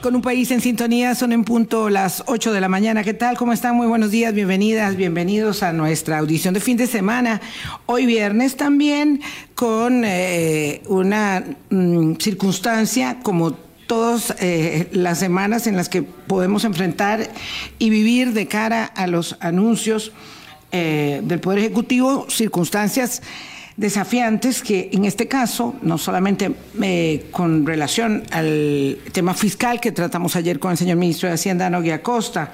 Con un país en sintonía, son en punto las 8 de la mañana. ¿Qué tal? ¿Cómo están? Muy buenos días, bienvenidas, bienvenidos a nuestra audición de fin de semana. Hoy viernes también con eh, una mm, circunstancia como todas eh, las semanas en las que podemos enfrentar y vivir de cara a los anuncios eh, del Poder Ejecutivo, circunstancias desafiantes que en este caso, no solamente eh, con relación al tema fiscal que tratamos ayer con el señor ministro de Hacienda, Nogui Acosta,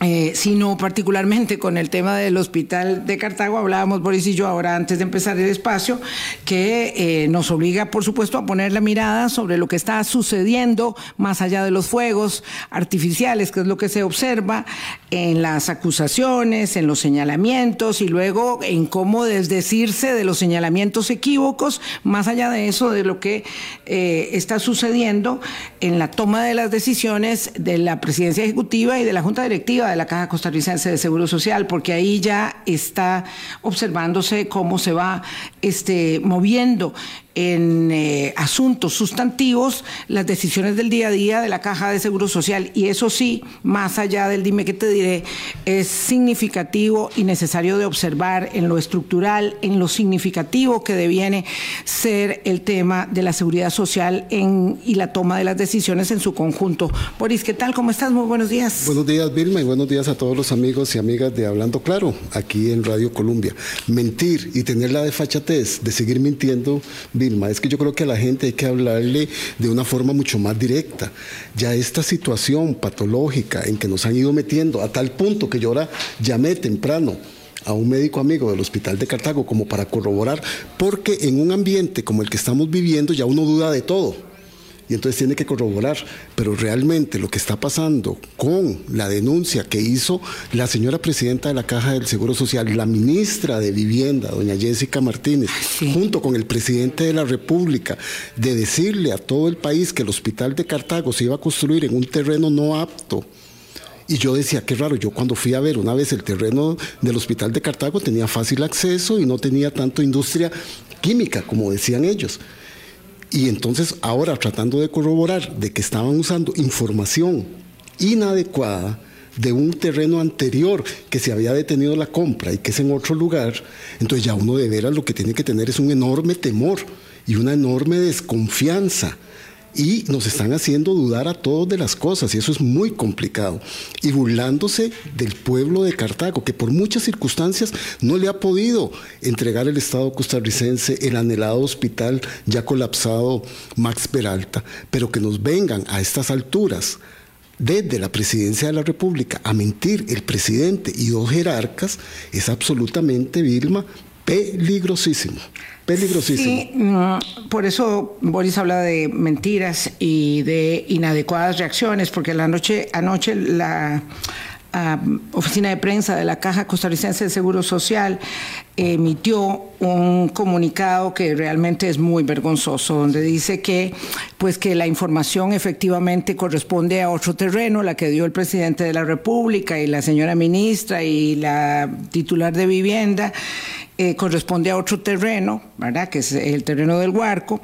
eh, sino particularmente con el tema del hospital de Cartago, hablábamos Boris y yo ahora antes de empezar el espacio, que eh, nos obliga por supuesto a poner la mirada sobre lo que está sucediendo más allá de los fuegos artificiales, que es lo que se observa en las acusaciones, en los señalamientos y luego en cómo desdecirse de los señalamientos equívocos, más allá de eso, de lo que eh, está sucediendo en la toma de las decisiones de la presidencia ejecutiva y de la Junta Directiva de la Caja Costarricense de Seguro Social, porque ahí ya está observándose cómo se va este, moviendo en eh, asuntos sustantivos las decisiones del día a día de la Caja de Seguro Social. Y eso sí, más allá del dime que te diré, es significativo y necesario de observar en lo estructural, en lo significativo que deviene ser el tema de la seguridad social en, y la toma de las decisiones en su conjunto. Boris, ¿qué tal? ¿Cómo estás? Muy buenos días. Buenos días, Vilma, y buenos días a todos los amigos y amigas de Hablando Claro, aquí en Radio Colombia. Mentir y tener la desfachatez de seguir mintiendo, es que yo creo que a la gente hay que hablarle de una forma mucho más directa. Ya esta situación patológica en que nos han ido metiendo a tal punto que yo ahora llamé temprano a un médico amigo del hospital de Cartago como para corroborar, porque en un ambiente como el que estamos viviendo ya uno duda de todo y entonces tiene que corroborar. Pero realmente lo que está pasando con la denuncia que hizo la señora presidenta de la Caja del Seguro Social, la ministra de Vivienda, doña Jessica Martínez, junto con el presidente de la República, de decirle a todo el país que el hospital de Cartago se iba a construir en un terreno no apto. Y yo decía, qué raro, yo cuando fui a ver una vez el terreno del hospital de Cartago tenía fácil acceso y no tenía tanto industria química, como decían ellos. Y entonces ahora tratando de corroborar de que estaban usando información inadecuada de un terreno anterior que se había detenido la compra y que es en otro lugar, entonces ya uno de veras lo que tiene que tener es un enorme temor y una enorme desconfianza y nos están haciendo dudar a todos de las cosas y eso es muy complicado. Y burlándose del pueblo de Cartago, que por muchas circunstancias no le ha podido entregar el Estado costarricense el anhelado hospital ya colapsado Max Peralta, pero que nos vengan a estas alturas desde la presidencia de la República a mentir el presidente y dos jerarcas es absolutamente, Vilma, peligrosísimo. Peligrosísimo. Sí, mm, por eso Boris habla de mentiras y de inadecuadas reacciones, porque la noche, anoche la oficina de prensa de la Caja Costarricense de Seguro Social emitió un comunicado que realmente es muy vergonzoso, donde dice que, pues que la información efectivamente corresponde a otro terreno, la que dio el presidente de la República y la señora ministra y la titular de vivienda, eh, corresponde a otro terreno, ¿verdad? Que es el terreno del Huarco,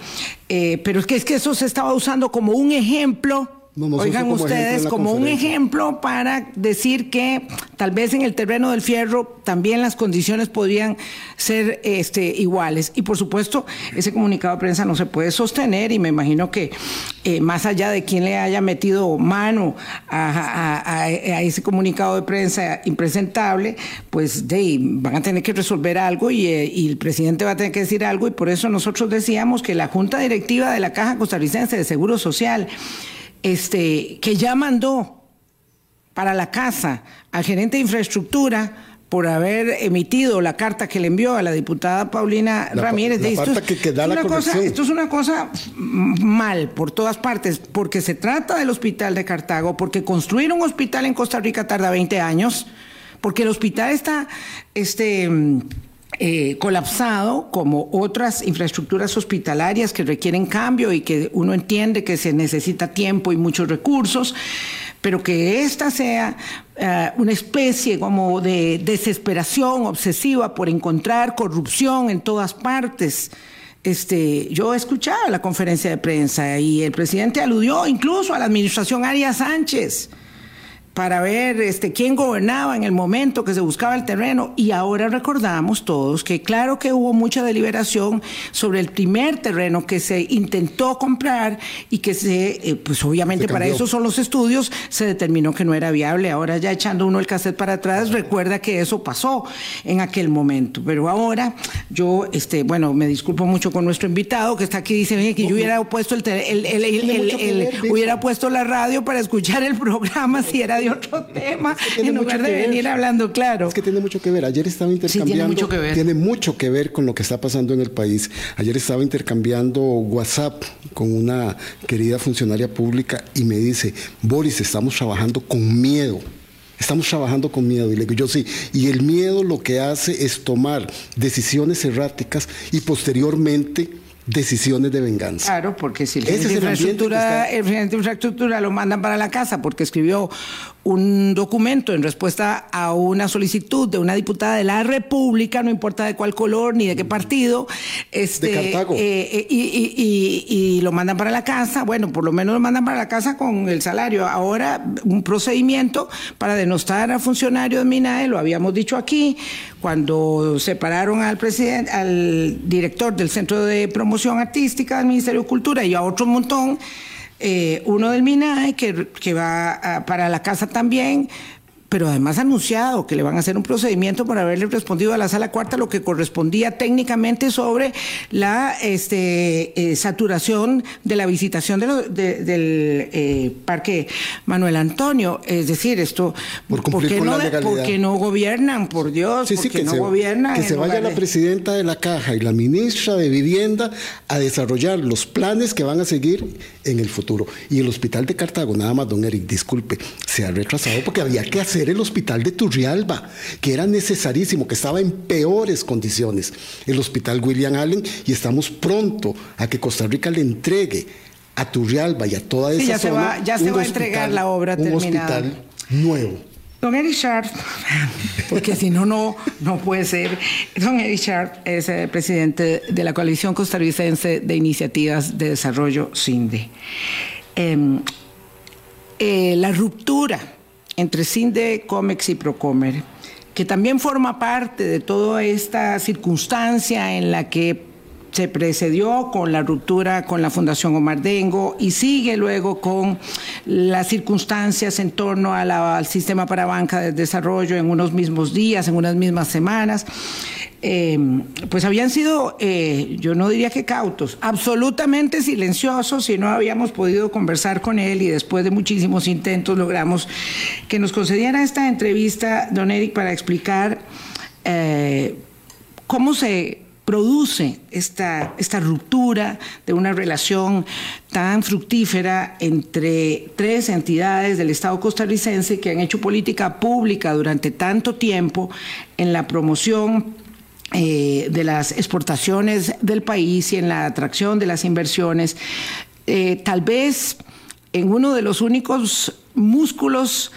eh, pero es que, es que eso se estaba usando como un ejemplo Oigan ustedes como un ejemplo para decir que tal vez en el terreno del fierro también las condiciones podrían ser este, iguales. Y por supuesto, ese comunicado de prensa no se puede sostener y me imagino que eh, más allá de quien le haya metido mano a, ese comunicado de prensa impresentable, pues de, van a tener que resolver algo y, eh, y el presidente va a tener que decir algo y por eso nosotros decíamos que la Junta Directiva de la Caja Costarricense de Seguro Social este, que ya mandó para la casa al gerente de infraestructura por haber emitido la carta que le envió a la diputada Paulina Ramírez. esto, es, una cosa, esto es una cosa mal por todas partes, porque se trata del hospital de Cartago, porque construir un hospital en Costa Rica tarda 20 años, porque el hospital está este, eh, colapsado como otras infraestructuras hospitalarias que requieren cambio y que uno entiende que se necesita tiempo y muchos recursos, pero que esta sea eh, una especie como de desesperación obsesiva por encontrar corrupción en todas partes. Este, yo escuchaba la conferencia de prensa y el presidente aludió incluso a la administración Arias Sánchez para ver este, quién gobernaba en el momento que se buscaba el terreno. Y ahora recordamos todos que claro que hubo mucha deliberación sobre el primer terreno que se intentó comprar y que se, eh, pues obviamente para eso son los estudios, se determinó que no era viable. Ahora ya echando uno el cassette para atrás, recuerda que eso pasó en aquel momento. Pero ahora yo, este, bueno, me disculpo mucho con nuestro invitado que está aquí, dice que yo hubiera puesto el, el, hubiera puesto la radio para escuchar el programa si era de otro tema en lugar de venir hablando claro. Es que tiene mucho que ver. Ayer estaba intercambiando. tiene mucho que ver. Tiene mucho que ver con lo que está pasando en el país. Ayer estaba intercambiando WhatsApp con una querida funcionaria pública y me dice, Boris, estamos trabajando con miedo. Estamos trabajando con miedo. Y le digo, yo sí. Y el miedo lo que hace es tomar decisiones erráticas y posteriormente decisiones de venganza. Claro, porque si el gerente de infraestructura, el de infraestructura lo mandan para la casa porque escribió un documento en respuesta a una solicitud de una diputada de la República, no importa de cuál color ni de qué partido, este, eh, eh, y, lo mandan para la casa, bueno, por lo menos lo mandan para la casa con el salario. Ahora, un procedimiento para denostar a funcionario de MINAE, lo habíamos dicho aquí, cuando separaron al presidente, al director del Centro de Promoción Artística del Ministerio de Cultura y a otro montón, eh, uno del MINAE que, que va para la casa también, pero además ha anunciado que le van a hacer un procedimiento por haberle respondido a la sala cuarta lo que correspondía técnicamente sobre la este, eh, saturación de la visitación del eh, Parque Manuel Antonio. Es decir, esto, por, qué no, no gobiernan? Por Dios, sí, que no se, gobiernan? Que se vaya la presidenta de la Caja y la ministra de Vivienda a desarrollar los planes que van a seguir en el futuro. Y el hospital de Cartago, nada más, don Eric, disculpe, se ha retrasado porque había que hacer el hospital de Turrialba, que era necesarísimo, que estaba en peores condiciones, el hospital William Allen, y estamos pronto a que Costa Rica le entregue a Turrialba y a toda esa ya zona. Se va, ya se va a entregar la obra un hospital nuevo. Don Eric Sharp, porque si no, no, no puede ser. Don Eric Sharp es el presidente de la Coalición Costarricense de Iniciativas de Desarrollo, CINDE. Em, eh, la ruptura entre CINDE, COMEX y Procomer, que también forma parte de toda esta circunstancia en la que se precedió con la ruptura con la Fundación Omar Dengo y sigue luego con las circunstancias en torno al sistema para banca de desarrollo en unos mismos días, en unas mismas semanas. Eh, pues habían sido, eh, yo no diría que cautos, absolutamente silenciosos y no habíamos podido conversar con él y después de muchísimos intentos logramos que nos concediera esta entrevista, don Eric, para explicar eh, cómo se produce esta, esta ruptura de una relación tan fructífera entre tres entidades del Estado costarricense que han hecho política pública durante tanto tiempo en la promoción eh, de las exportaciones del país y en la atracción de las inversiones, eh, tal vez en uno de los únicos músculos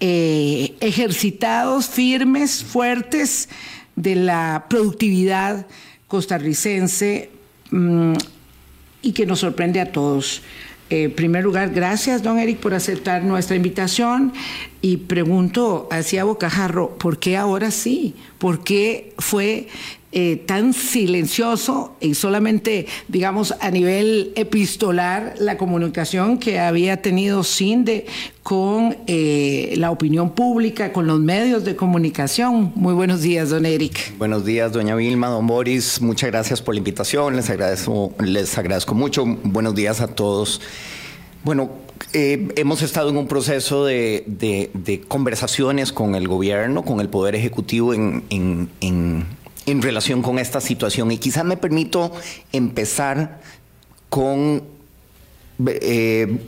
eh, ejercitados, firmes, fuertes de la productividad costarricense mm, y que nos sorprende a todos. en primer lugar, gracias, don Eric, por aceptar nuestra invitación. Y pregunto hacia Bocajarro, ¿por qué ahora sí? ¿Por qué fue eh, tan silencioso y solamente, digamos, a nivel epistolar la comunicación que había tenido CINDE con eh, la opinión pública, con los medios de comunicación? Muy buenos días, don Eric. Buenos días, doña Vilma, don Boris. Muchas gracias por la invitación. Les agradezco, les agradezco mucho. Buenos días a todos. Bueno, eh, hemos estado en un proceso de, conversaciones con el gobierno, con el Poder Ejecutivo en, relación con esta situación. Y quizás me permito empezar con eh,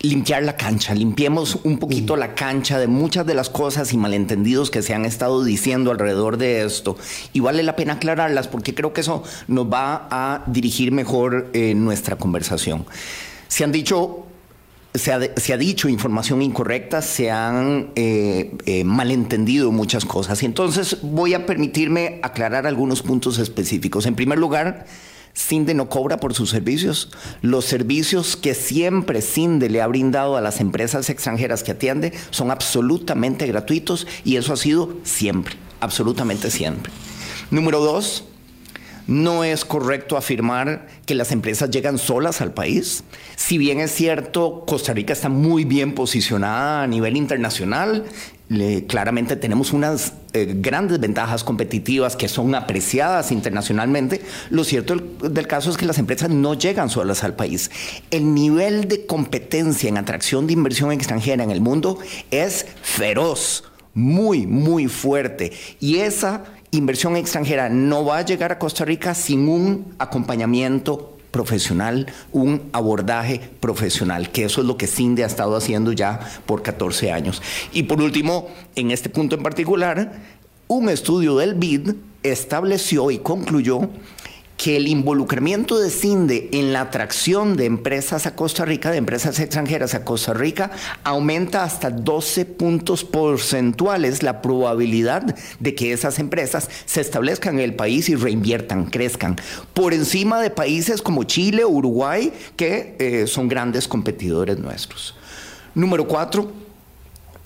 limpiar la cancha, limpiemos un poquito la cancha de muchas de las cosas y malentendidos que se han estado diciendo alrededor de esto. Y vale la pena aclararlas porque creo que eso nos va a dirigir mejor eh, nuestra conversación. Se han dicho se ha, dicho información incorrecta, se han eh, eh, malentendido muchas cosas. Y entonces voy a permitirme aclarar algunos puntos específicos. En primer lugar, Cinde no cobra por sus servicios. Los servicios que siempre Cinde le ha brindado a las empresas extranjeras que atiende son absolutamente gratuitos y eso ha sido siempre, absolutamente siempre. Número dos, no es correcto afirmar que las empresas llegan solas al país. Si bien es cierto, Costa Rica está muy bien posicionada a nivel internacional, claramente tenemos unas eh, grandes ventajas competitivas que son apreciadas internacionalmente. Lo cierto del, caso es que las empresas no llegan solas al país. El nivel de competencia en atracción de inversión extranjera en el mundo es feroz, muy, muy fuerte. Y esa inversión extranjera no va a llegar a Costa Rica sin un acompañamiento profesional, un abordaje profesional, que eso es lo que CINDE ha estado haciendo ya por 14 años. Y por último, en este punto en particular, un estudio del BID estableció y concluyó que el involucramiento de CINDE en la atracción de empresas a Costa Rica, de empresas extranjeras a Costa Rica, aumenta hasta 12 puntos porcentuales la probabilidad de que esas empresas se establezcan en el país y reinviertan, crezcan, por encima de países como Chile Uruguay, que eh, son grandes competidores nuestros. Número cuatro,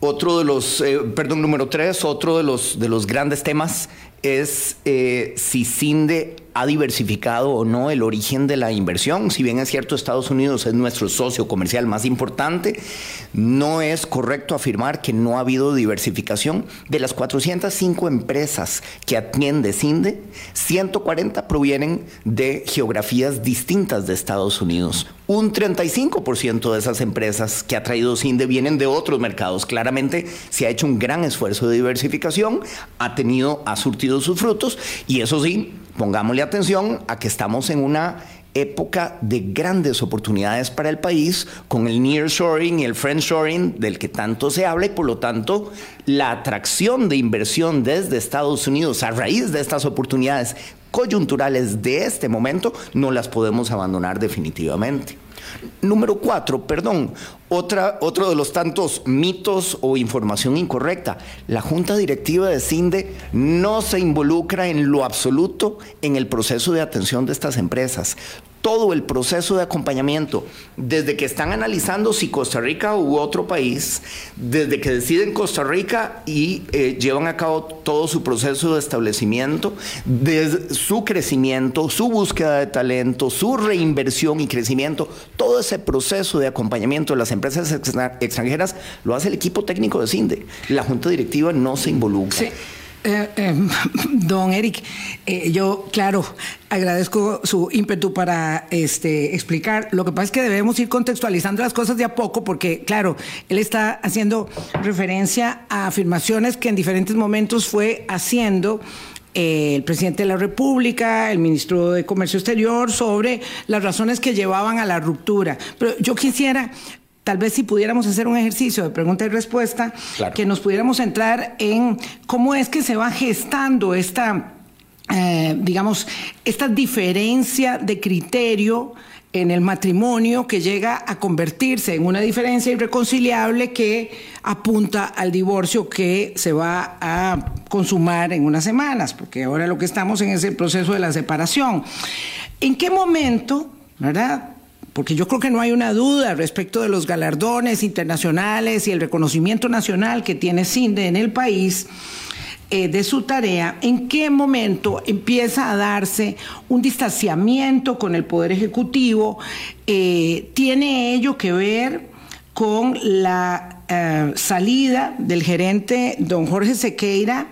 otro de los, eh, perdón, número tres, otro de los, de los grandes temas es eh, si CINDE ha diversificado o no el origen de la inversión. Si bien es cierto, Estados Unidos es nuestro socio comercial más importante, no es correcto afirmar que no ha habido diversificación. De las 405 empresas que atiende CINDE, 140 provienen de geografías distintas de Estados Unidos. Un 35% de esas empresas que ha traído CINDE vienen de otros mercados. Claramente se ha hecho un gran esfuerzo de diversificación, ha tenido, ha surtido sus frutos y eso sí, pongámosle atención a que estamos en una época de grandes oportunidades para el país con el nearshoring y el friendshoring del que tanto se habla y por lo tanto la atracción de inversión desde Estados Unidos a raíz de estas oportunidades coyunturales de este momento no las podemos abandonar definitivamente. Número cuatro, perdón, otra, otro de los tantos mitos o información incorrecta. La Junta Directiva de CINDE no se involucra en lo absoluto en el proceso de atención de estas empresas todo el proceso de acompañamiento, desde que están analizando si Costa Rica u otro país, desde que deciden Costa Rica y eh, llevan a cabo todo su proceso de establecimiento, desde su crecimiento, su búsqueda de talento, su reinversión y crecimiento, todo ese proceso de acompañamiento de las empresas extranjeras lo hace el equipo técnico de CINDE. La junta directiva no se involucra. Eh, eh, don Eric, eh, yo, claro, agradezco su ímpetu para este, explicar. Lo que pasa es que debemos ir contextualizando las cosas de a poco, porque, claro, él está haciendo referencia a afirmaciones que en diferentes momentos fue haciendo el presidente de la República, el ministro de Comercio Exterior, sobre las razones que llevaban a la ruptura. Pero yo quisiera tal vez si pudiéramos hacer un ejercicio de pregunta y respuesta, que nos pudiéramos entrar en cómo es que se va gestando esta, eh, digamos, esta diferencia de criterio en el matrimonio que llega a convertirse en una diferencia irreconciliable que apunta al divorcio que se va a consumar en unas semanas, porque ahora lo que estamos en es el proceso de la separación. ¿En qué momento, verdad? Porque yo creo que no hay una duda respecto de los galardones internacionales y el reconocimiento nacional que tiene CINDE en el país eh, de su tarea, en qué momento empieza a darse un distanciamiento con el Poder Ejecutivo, eh, tiene ello que ver con la eh, salida del gerente don Jorge Sequeira,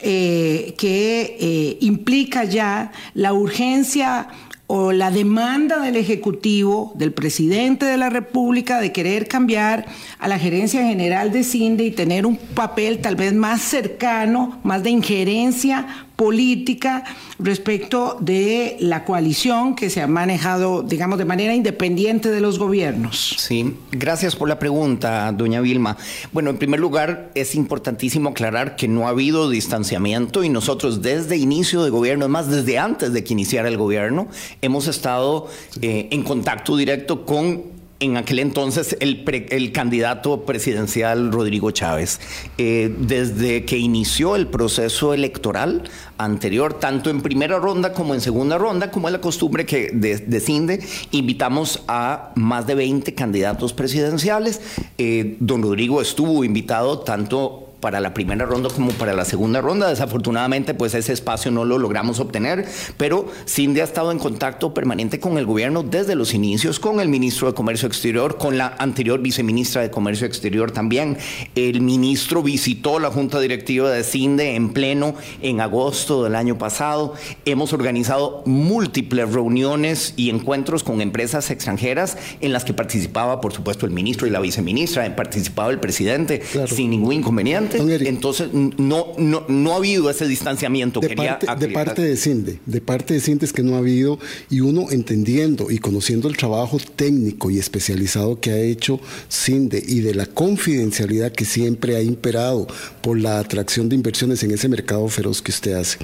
que implica ya la urgencia o la demanda del Ejecutivo, del presidente de la República, de querer cambiar a la gerencia general de CINDE y tener un papel tal vez más cercano, más de injerencia política respecto de la coalición que se ha manejado, digamos, de manera independiente de los gobiernos. Sí, gracias por la pregunta, doña Vilma. Bueno, en primer lugar, es importantísimo aclarar que no ha habido distanciamiento y nosotros desde inicio de gobierno, es más, desde antes de que iniciara el gobierno, hemos estado eh, en contacto directo con en aquel entonces el, el candidato presidencial Rodrigo Chávez. Eh, desde que inició el proceso electoral anterior, tanto en primera ronda como en segunda ronda, como es la costumbre que de, invitamos a más de 20 candidatos presidenciales. Eh, don Rodrigo estuvo invitado tanto para la primera ronda como para la segunda ronda. Desafortunadamente, pues ese espacio no lo logramos obtener, pero Cindy ha estado en contacto permanente con el gobierno desde los inicios, con el ministro de Comercio Exterior, con la anterior viceministra de Comercio Exterior también. El ministro visitó la junta directiva de CINDE en pleno en agosto del año pasado. Hemos organizado múltiples reuniones y encuentros con empresas extranjeras en las que participaba, por supuesto, el ministro y la viceministra, en participado el presidente sin ningún inconveniente. Entonces, no, no, no ha habido ese distanciamiento. De, parte, de parte de CINDE, de parte de CINDE es que no ha habido, y uno entendiendo y conociendo el trabajo técnico y especializado que ha hecho CINDE y de la confidencialidad que siempre ha imperado por la atracción de inversiones en ese mercado feroz que usted hace.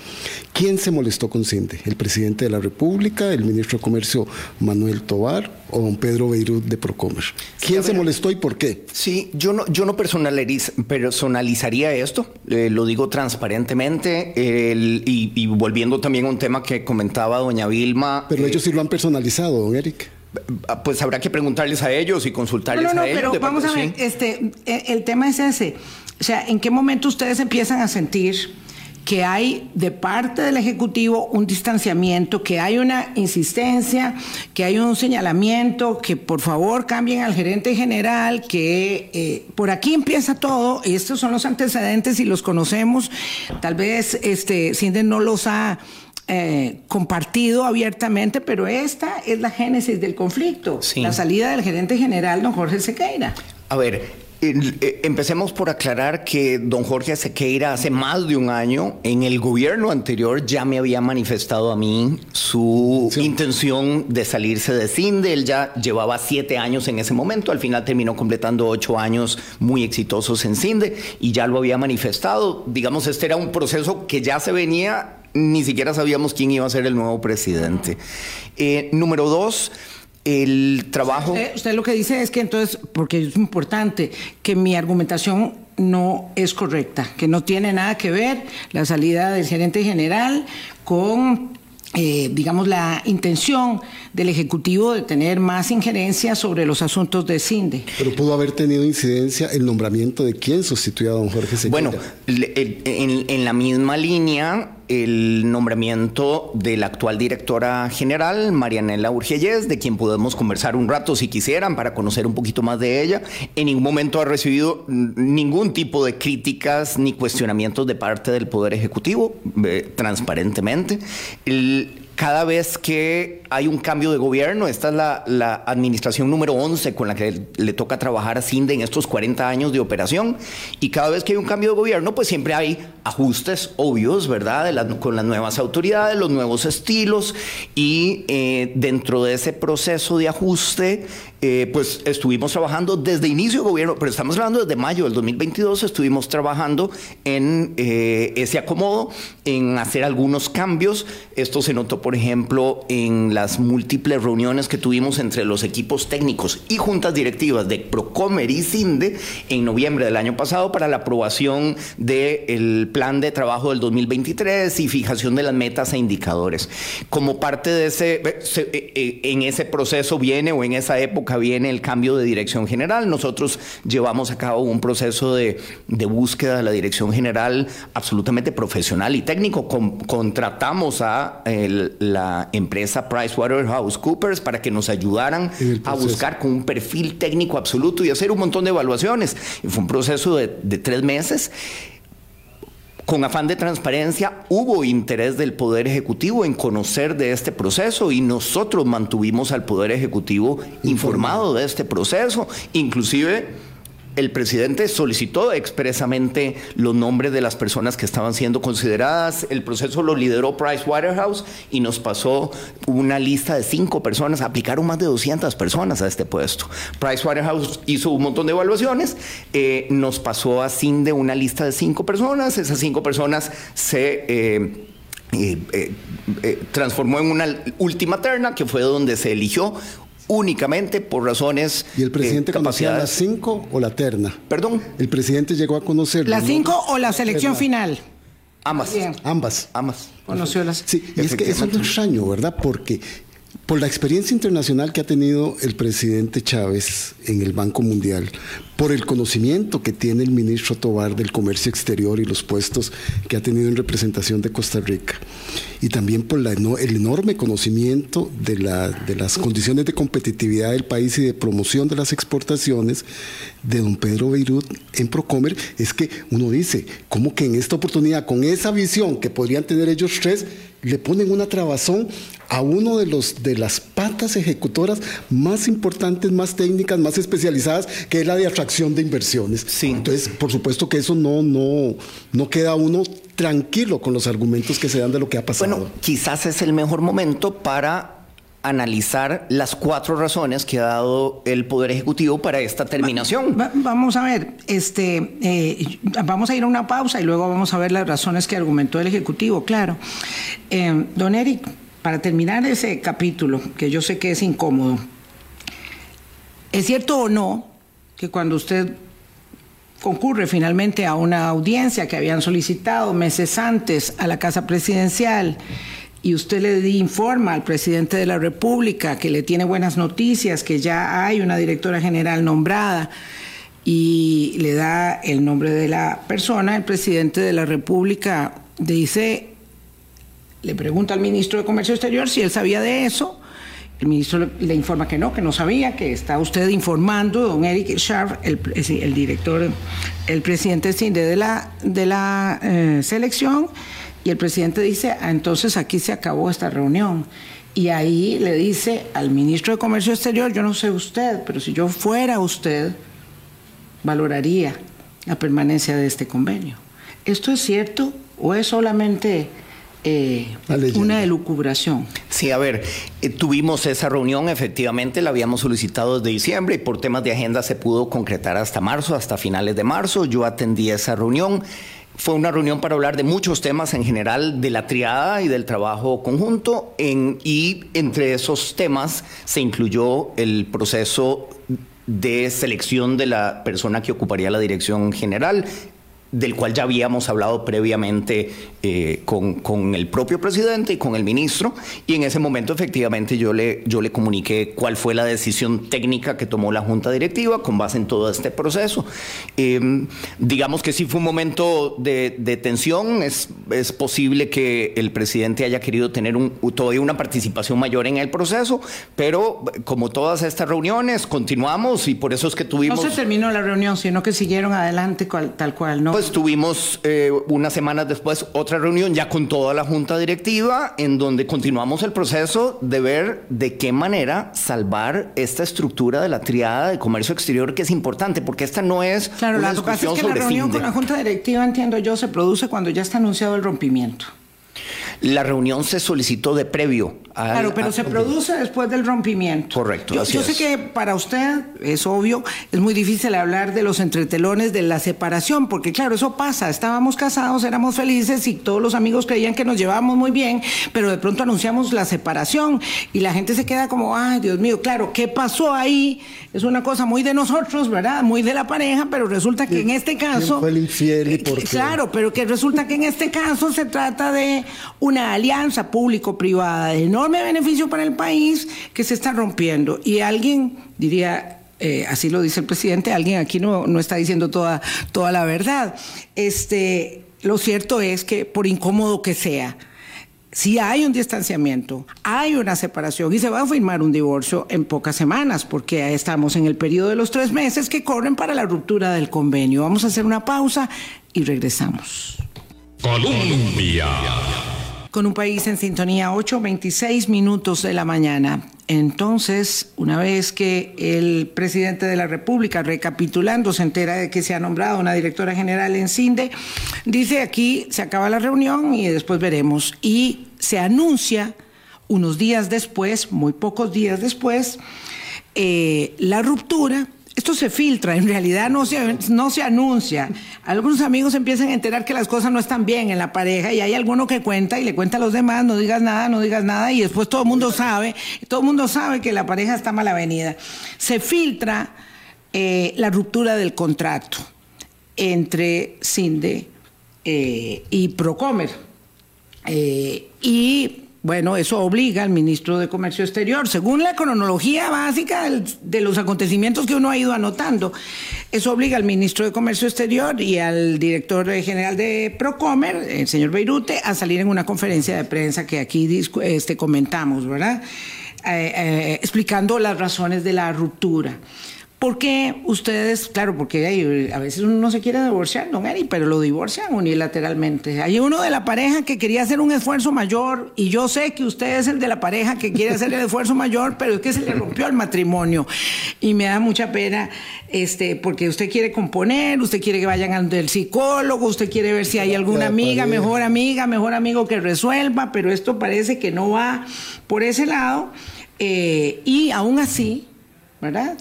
¿Quién se molestó con CINDE? ¿El presidente de la República, el ministro de Comercio Manuel Tobar o don Pedro Beirut de Procomer? ¿Quién se molestó y por qué? Sí, yo no, yo no personalizaría esto, eh, lo digo transparentemente, y, volviendo también a un tema que comentaba doña Vilma. Pero ellos sí lo han personalizado, don Eric pues habrá que preguntarles a ellos y consultarles no, no, a ellos. Pero vamos a ver, este, e, el tema es ese. O sea, ¿en qué momento ustedes empiezan a sentir que hay de parte del Ejecutivo un distanciamiento, que hay una insistencia, que hay un señalamiento, que por favor cambien al gerente general, que eh, por aquí empieza todo, estos son los antecedentes y los conocemos, tal vez este Cinde no los ha eh, compartido abiertamente, pero esta es la génesis del conflicto, la salida del gerente general, don Jorge Sequeira. A ver, empecemos por aclarar que don Jorge Sequeira hace más de un año, en el gobierno anterior, ya me había manifestado a mí su intención de salirse de CINDE. Él ya llevaba siete años en ese momento, al final terminó completando ocho años muy exitosos en CINDE y ya lo había manifestado. Digamos, este era un proceso que ya se venía, ni siquiera sabíamos quién iba a ser el nuevo presidente. Eh, número dos, el trabajo... Usted, lo que dice es que entonces, porque es importante, que mi argumentación no es correcta, que no tiene nada que ver la salida del gerente general con eh, digamos, la intención del Ejecutivo de tener más injerencia sobre los asuntos de CINDE. Pero pudo haber tenido incidencia el nombramiento de quién sustituyó a don Jorge Sequeira. Bueno, en, en la misma línea, el nombramiento de la actual directora general, Marianela Urgellés, de quien podemos conversar un rato si quisieran para conocer un poquito más de ella. En ningún momento ha recibido ningún tipo de críticas ni cuestionamientos de parte del Poder Ejecutivo, transparentemente. Cada vez que hay un cambio de gobierno, esta es la, administración número 11 con la que le, toca trabajar a CINDE en estos 40 años de operación, y cada vez que hay un cambio de gobierno, pues siempre hay ajustes obvios, ¿verdad? con las nuevas autoridades, los nuevos estilos, y eh, dentro de ese proceso de ajuste, eh, pues estuvimos trabajando desde inicio de gobierno, pero estamos hablando desde mayo del 2022, estuvimos trabajando en eh, ese acomodo, en hacer algunos cambios. Esto se notó, por ejemplo, en las múltiples reuniones que tuvimos entre los equipos técnicos y juntas directivas de Procomer y CINDE en noviembre del año pasado para la aprobación del plan de trabajo del 2023 y fijación de las metas e indicadores. Como parte de ese, eh, en ese proceso viene o en esa época viene el cambio de dirección general. Nosotros llevamos a cabo un proceso de, búsqueda de la dirección general absolutamente profesional y técnico. contratamos a la empresa PricewaterhouseCoopers para que nos ayudaran a buscar con un perfil técnico absoluto y hacer un montón de evaluaciones. Y fue un proceso de, de tres meses con afán de transparencia, hubo interés del Poder Ejecutivo en conocer de este proceso y nosotros mantuvimos al Poder Ejecutivo informado. de este proceso, inclusive el presidente solicitó expresamente los nombres de las personas que estaban siendo consideradas. El proceso lo lideró Price Waterhouse y nos pasó una lista de cinco personas. Aplicaron más de 200 personas a este puesto. Price Waterhouse hizo un montón de evaluaciones. Eh, nos pasó a CINDE una lista de cinco personas. Esas cinco personas se... Eh, eh, transformó en una última terna que fue donde se eligió únicamente por razones ¿Y el presidente eh, conocía las cinco o la terna? Perdón, El presidente llegó a conocer. ¿Las ¿no? cinco o la selección Terna. final? ambas. Bien. Ambas. Ambas. Conoció las. Sí, y es que eso es lo extraño, ¿verdad? Porque por la experiencia internacional que ha tenido el presidente Chávez en el Banco Mundial, por el conocimiento que tiene el ministro Tobar del comercio exterior y los puestos que ha tenido en representación de Costa Rica, y también por el enorme conocimiento de, de las condiciones de competitividad del país y de promoción de las exportaciones de don Pedro Beirut en Procomer, es que uno dice, ¿cómo que en esta oportunidad, con esa visión que podrían tener ellos tres, le ponen una trabazón a uno de los de las patas ejecutoras más importantes, más técnicas, más especializadas, que es la de atracción de inversiones. Sí. Entonces, por supuesto que eso no, no, no queda uno tranquilo con los argumentos que se dan de lo que ha pasado. Bueno, quizás es el mejor momento para analizar las cuatro razones que ha dado el Poder Ejecutivo para esta terminación. Va- vamos a ver, este, eh, vamos a ir a una pausa y luego vamos a ver las razones que argumentó el Ejecutivo, claro. Eh, don Eric, para terminar ese capítulo, que yo sé que es incómodo, ¿es cierto o no que cuando usted concurre finalmente a una audiencia que habían solicitado meses antes a la Casa Presidencial y usted le informa al presidente de la República que le tiene buenas noticias, que ya hay una directora general nombrada y le da el nombre de la persona, el presidente de la República dice, le pregunta al ministro de Comercio Exterior si él sabía de eso. El ministro le, informa que no, que no sabía, que está usted informando, don Eric pre- sí, el director, el presidente de la, de la eh, selección, y el presidente dice, "Ah, entonces aquí se acabó esta reunión. Y ahí le dice al ministro de Comercio Exterior, yo no sé usted, pero si yo fuera usted, valoraría la permanencia de este convenio. ¿Esto es cierto o es solamente eh, Una elucubración? Sí, a ver, eh, tuvimos esa reunión, efectivamente la habíamos solicitado desde diciembre y por temas de agenda se pudo concretar hasta marzo, hasta finales de marzo. Yo atendí esa reunión. Fue una reunión para hablar de muchos temas en general, de la triada y del trabajo conjunto, y entre esos temas se incluyó el proceso de selección de la persona que ocuparía la dirección general, del cual ya habíamos hablado previamente eh, con, con el propio presidente y con el ministro, y en ese momento efectivamente yo le, yo le comuniqué cuál fue la decisión técnica que tomó la Junta Directiva con base en todo este proceso. Eh, digamos que sí fue un momento de, de tensión, es, es posible que el presidente haya querido tener un, todavía una participación mayor en el proceso, pero como todas estas reuniones, continuamos y por eso es que No tuvimos... se terminó la reunión, sino que siguieron adelante cual- tal cual, ¿no? Pues tuvimos eh, unas semanas después otra reunión ya con toda la junta directiva en donde continuamos el proceso de ver de qué manera salvar esta estructura de la triada de comercio exterior que es importante porque esta no es claro, una pasa es discusión que la reunión con la Junta Directiva, entiendo yo, se produce cuando ya está anunciado el rompimiento. La reunión se solicitó de previo. al- Claro, pero a- se produce después del rompimiento. Correcto, Yo, así yo sé que para usted, es obvio, es muy difícil hablar de los entretelones de la separación, porque claro, eso pasa. Estábamos casados, éramos felices y todos los amigos creían que nos llevábamos muy bien, pero de pronto anunciamos la separación y la gente se queda como, ay, Dios mío, claro, ¿qué pasó ahí? Es una cosa muy de nosotros, ¿verdad? Muy de la pareja, pero resulta que en este caso... fue el infiel y Eh, por qué? Claro, pero que resulta que en este caso se trata de una alianza público-privada de enorme beneficio para el país que se está rompiendo. Y alguien diría, eh, así lo dice el presidente, alguien aquí no, no está diciendo toda, toda la verdad. Este, lo cierto es que, por incómodo que sea, si hay un distanciamiento, hay una separación y se va a firmar un divorcio en pocas semanas, porque estamos en el periodo de los tres meses que corren para la ruptura del convenio. Vamos a hacer una pausa y regresamos. Colombia. Con un país en sintonía, 8.26 minutos de la mañana. Entonces, una vez que el presidente de la República, recapitulando, se entera de que se ha nombrado una directora general en CINDE, dice aquí se acaba la reunión y después veremos. Y se anuncia unos días después, muy pocos días después, eh, la ruptura. Esto se filtra, en realidad no se, no se anuncia. Algunos amigos empiezan a enterar que las cosas no están bien en la pareja y hay alguno que cuenta y le cuenta a los demás, no digas nada, no digas nada y después todo el mundo sabe, todo el mundo sabe que la pareja está mal avenida. Se filtra eh, la ruptura del contrato entre Cinde eh, y Procomer. Eh, y bueno, eso obliga al ministro de Comercio Exterior, según la cronología básica de los acontecimientos que uno ha ido anotando, eso obliga al ministro de Comercio Exterior y al director general de Procomer, el señor Beirute, a salir en una conferencia de prensa que aquí este, comentamos, ¿verdad? Eh, eh, explicando las razones de la ruptura. ¿Por qué ustedes, claro, porque a veces uno no se quiere divorciar, don Eri, pero lo divorcian unilateralmente? Hay uno de la pareja que quería hacer un esfuerzo mayor y yo sé que usted es el de la pareja que quiere hacer el esfuerzo mayor, pero es que se le rompió el matrimonio y me da mucha pena este, porque usted quiere componer, usted quiere que vayan al psicólogo, usted quiere ver si hay alguna amiga, mejor amiga, mejor amigo que resuelva, pero esto parece que no va por ese lado eh, y aún así, ¿verdad?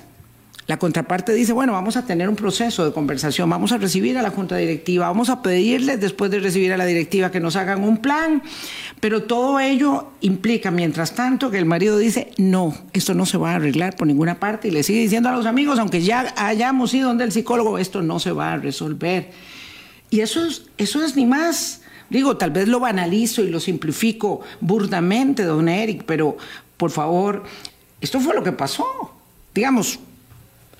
La contraparte dice, bueno, vamos a tener un proceso de conversación, vamos a recibir a la junta directiva, vamos a pedirles después de recibir a la directiva que nos hagan un plan, pero todo ello implica, mientras tanto, que el marido dice, no, esto no se va a arreglar por ninguna parte y le sigue diciendo a los amigos, aunque ya hayamos ido donde el psicólogo, esto no se va a resolver. Y eso es, eso es ni más. Digo, tal vez lo banalizo y lo simplifico burdamente, don Eric, pero por favor, esto fue lo que pasó. Digamos,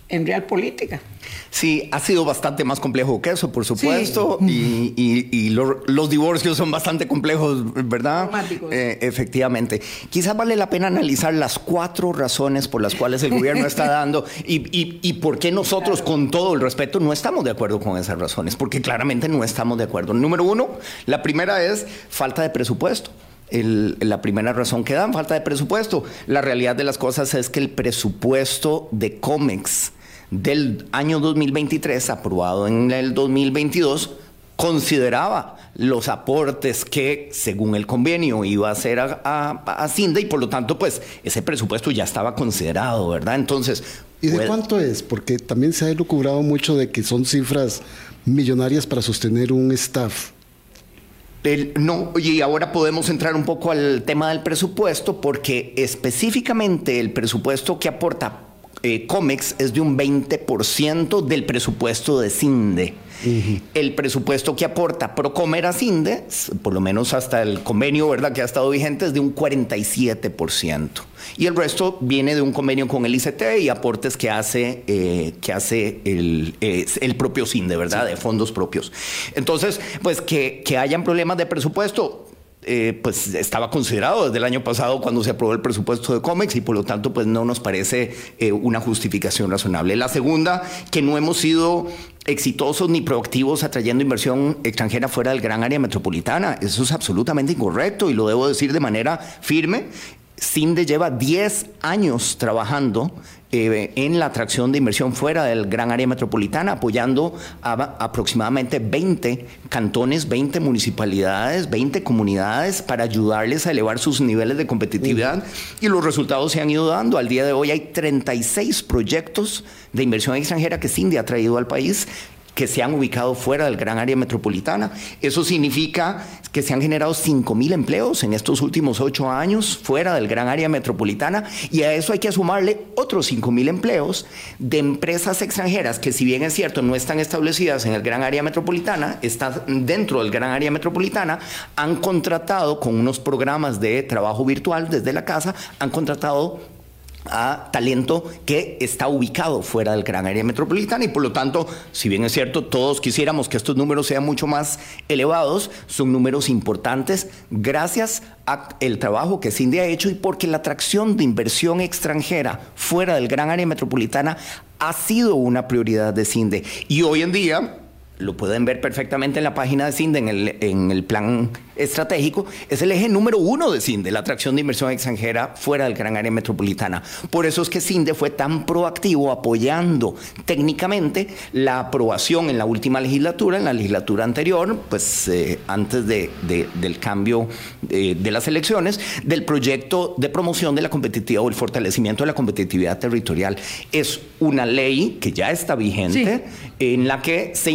en real política. Sí, ha sido bastante más complejo que eso, por supuesto, y, los divorcios son bastante complejos, ¿verdad? Eh, efectivamente. Quizás vale la pena analizar las cuatro razones por las cuales el gobierno está dando y, por qué nosotros, con todo el respeto, no estamos de acuerdo con esas razones, porque claramente no estamos de acuerdo. Número uno, la primera es falta de presupuesto. La primera razón que dan, falta de presupuesto. La realidad de las cosas es que el presupuesto de COMEX del año 2023, aprobado en el 2022, consideraba los aportes que, según el convenio, iba a hacer a, a, y por lo tanto, pues ese presupuesto ya estaba considerado, ¿verdad? Entonces... ¿Y de cuánto es? Porque también se ha elucubrado mucho de que son cifras millonarias para sostener un staff. No, y ahora podemos entrar un poco al tema del presupuesto, porque específicamente el presupuesto que aporta eh, COMEX es de un 20% del presupuesto de CINDE. El presupuesto que aporta Procomer a CINDE, por lo menos hasta el convenio ¿verdad? que ha estado vigente, es de un 47%. Y el resto viene de un convenio con el ICT y aportes que hace, eh, que hace el, el, propio CINDE, ¿verdad? De fondos propios. Entonces, pues que, que hayan problemas de presupuesto, eh, pues estaba considerado desde el año pasado cuando se aprobó el presupuesto de COMEX y por lo tanto pues no nos parece eh, una justificación razonable. La segunda, que no hemos sido exitosos ni proactivos atrayendo inversión extranjera fuera del gran área metropolitana. Eso es absolutamente incorrecto y lo debo decir de manera firme. CINDE lleva 10 años trabajando eh, en la atracción de inversión fuera del gran área metropolitana, apoyando a, aproximadamente 20 cantones, 20 municipalidades, 20 comunidades para ayudarles a elevar sus niveles de competitividad. Y los resultados se han ido dando. Al día de hoy hay 36 proyectos de inversión extranjera que CINDE ha traído al país que se han ubicado fuera del gran área metropolitana. Eso significa que se han generado 5 mil empleos en estos últimos ocho años fuera del gran área metropolitana y a eso hay que sumarle otros 5 mil empleos de empresas extranjeras que si bien es cierto no están establecidas en el gran área metropolitana, están dentro del gran área metropolitana, han contratado con unos programas de trabajo virtual desde la casa, han contratado a talento que está ubicado fuera del gran área metropolitana y por lo tanto, si bien es cierto, todos quisiéramos que estos números sean mucho más elevados, son números importantes gracias al trabajo que Cindy ha hecho y porque la atracción de inversión extranjera fuera del gran área metropolitana ha sido una prioridad de CINDE. Y hoy en día, lo pueden ver perfectamente en la página de CINDE, en el, en el plan estratégico, es el eje número uno de CINDE, la atracción de inversión extranjera fuera del gran área metropolitana. Por eso es que CINDE fue tan proactivo apoyando técnicamente la aprobación en la última legislatura, en la legislatura anterior, pues eh, antes de, del cambio de, de, las elecciones, del proyecto de promoción de la competitividad o el fortalecimiento de la competitividad territorial. Es una ley que ya está vigente, sí. en la que se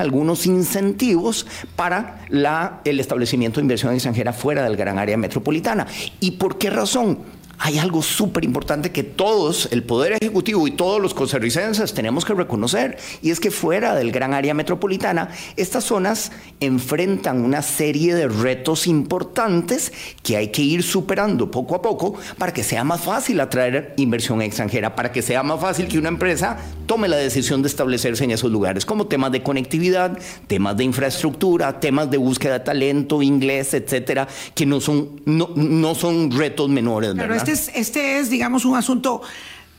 algunos incentivos para la, el establecimiento de inversión extranjera fuera del gran área metropolitana. ¿Y por qué razón? Hay algo súper importante que todos, el Poder Ejecutivo y todos los costarricenses tenemos que reconocer, y es que fuera del gran área metropolitana, estas zonas enfrentan una serie de retos importantes que hay que ir superando poco a poco para que sea más fácil atraer inversión extranjera, para que sea más fácil que una empresa tome la decisión de establecerse en esos lugares, como temas de conectividad, temas de infraestructura, temas de búsqueda de talento, inglés, etcétera, que no son, no, no son retos menores. Pero este es, este es, digamos, un asunto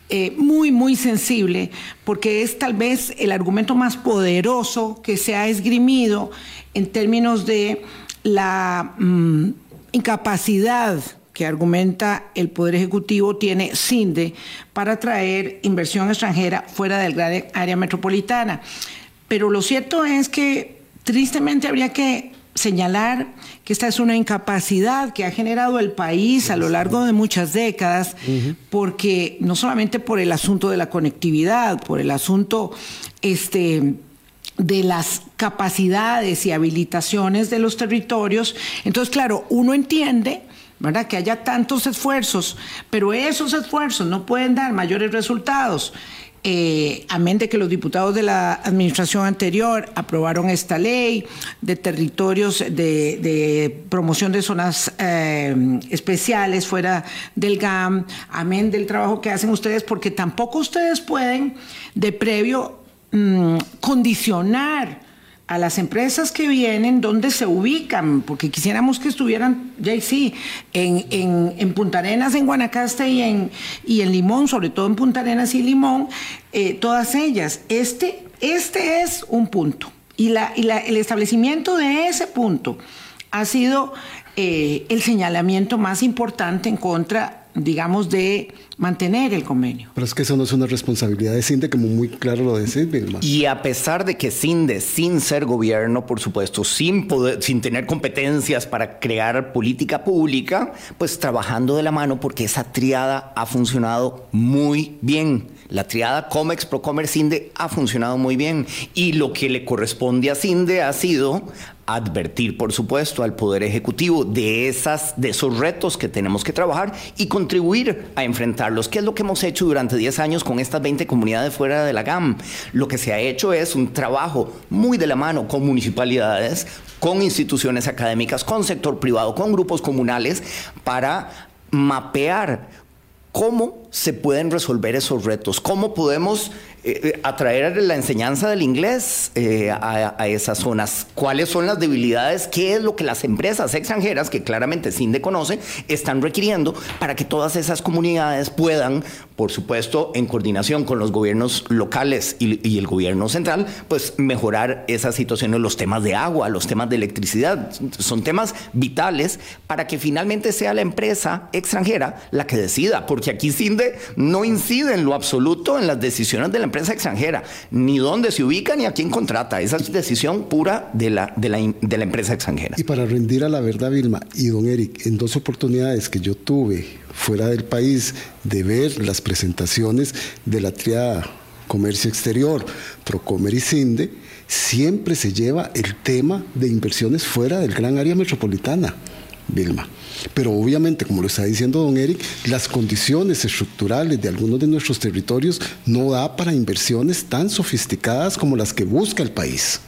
eh, muy, muy sensible, porque es tal vez el argumento más poderoso que se ha esgrimido en términos de la mmm, incapacidad que argumenta el Poder Ejecutivo tiene CINDE para traer inversión extranjera fuera del gran área metropolitana. Pero lo cierto es que tristemente habría que señalar que esta es una incapacidad que ha generado el país a lo largo de muchas décadas, uh -huh. porque no solamente por el asunto de la conectividad, por el asunto este, de las capacidades y habilitaciones de los territorios. Entonces, claro, uno entiende ¿verdad? Que haya tantos esfuerzos, pero esos esfuerzos no pueden dar mayores resultados. Eh, amén de que los diputados de la administración anterior aprobaron esta ley de territorios de, de promoción de zonas eh, especiales fuera del GAM, amén del trabajo que hacen ustedes, porque tampoco ustedes pueden de previo mmm, condicionar a las empresas que vienen, dónde se ubican, porque quisiéramos que estuvieran, ya sí, en, en, en, Punta Arenas, en Guanacaste y en, y en Limón, sobre todo en Punta Arenas y Limón, eh, todas ellas. Este, este es un punto. Y, la, y la, el establecimiento de ese punto ha sido eh, el señalamiento más importante en contra digamos, de mantener el convenio. Pero es que eso no es una responsabilidad de CINDE, como muy claro lo decís, Vilma. Y a pesar de que CINDE, sin ser gobierno, por supuesto, sin, poder, sin tener competencias para crear política pública, pues trabajando de la mano porque esa triada ha funcionado muy bien. La triada COMEX, Procomer, CINDE ha funcionado muy bien. Y lo que le corresponde a CINDE ha sido advertir, por supuesto, al Poder Ejecutivo de, esas, de esos retos que tenemos que trabajar y contribuir a enfrentarlos, que es lo que hemos hecho durante 10 años con estas 20 comunidades fuera de la GAM. Lo que se ha hecho es un trabajo muy de la mano con municipalidades, con instituciones académicas, con sector privado, con grupos comunales, para mapear cómo se pueden resolver esos retos, cómo podemos eh, atraer la enseñanza del inglés eh, a, esas zonas, cuáles son las debilidades, qué es lo que las empresas extranjeras, que claramente CINDE conoce, están requiriendo para que todas esas comunidades puedan, por supuesto, en coordinación con los gobiernos locales y, y el gobierno central, pues mejorar esas situaciones, los temas de agua, los temas de electricidad, son temas vitales para que finalmente sea la empresa extranjera la que decida, porque aquí CINDE no incide en lo absoluto en las decisiones de la empresa extranjera, ni dónde se ubica ni a quién contrata. Esa es decisión pura de la, de la, de la empresa extranjera. Y para rendir a la verdad, Vilma y don Eric, en dos oportunidades que yo tuve fuera del país de ver las presentaciones de la triada Comercio Exterior, Procomer y Cinde, siempre se lleva el tema de inversiones fuera del gran área metropolitana. Vilma. Pero obviamente, como lo está diciendo don Eric, las condiciones estructurales de algunos de nuestros territorios no da para inversiones tan sofisticadas como las que busca el país.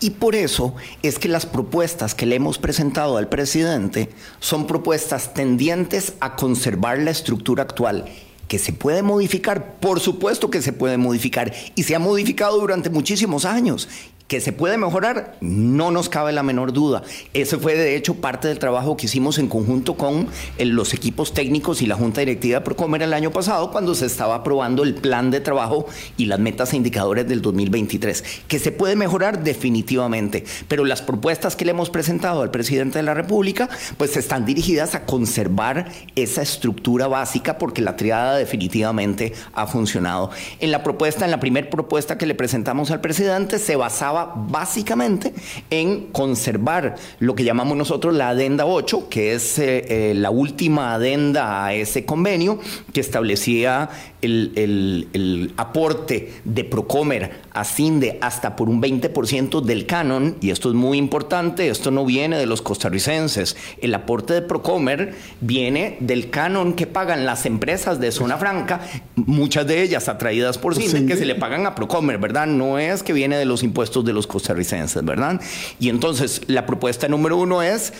Y por eso es que las propuestas que le hemos presentado al presidente son propuestas tendientes a conservar la estructura actual que se puede modificar, por supuesto que se puede modificar y se ha modificado durante muchísimos años Que se puede mejorar, no nos cabe la menor duda. Ese fue de hecho parte del trabajo que hicimos en conjunto con los equipos técnicos y la Junta Directiva de Procomer el año pasado cuando se estaba aprobando el plan de trabajo y las metas e indicadores del 2023. Que se puede mejorar definitivamente, pero las propuestas que le hemos presentado al presidente de la República pues están dirigidas a conservar esa estructura básica porque la triada definitivamente ha funcionado. En la propuesta, en la primera propuesta que le presentamos al presidente se basaba básicamente en conservar lo que llamamos nosotros la adenda 8, que es eh, eh, la última adenda a ese convenio que establecía el, aporte de Procomer a CINDE hasta por un 20% del canon, y esto es muy importante, esto no viene de los costarricenses, el aporte de Procomer viene del canon que pagan las empresas de zona franca, muchas de ellas atraídas por CINDE, que se le pagan a Procomer, ¿verdad? No es que viene de los impuestos de los costarricenses, ¿verdad? Y entonces la propuesta número uno es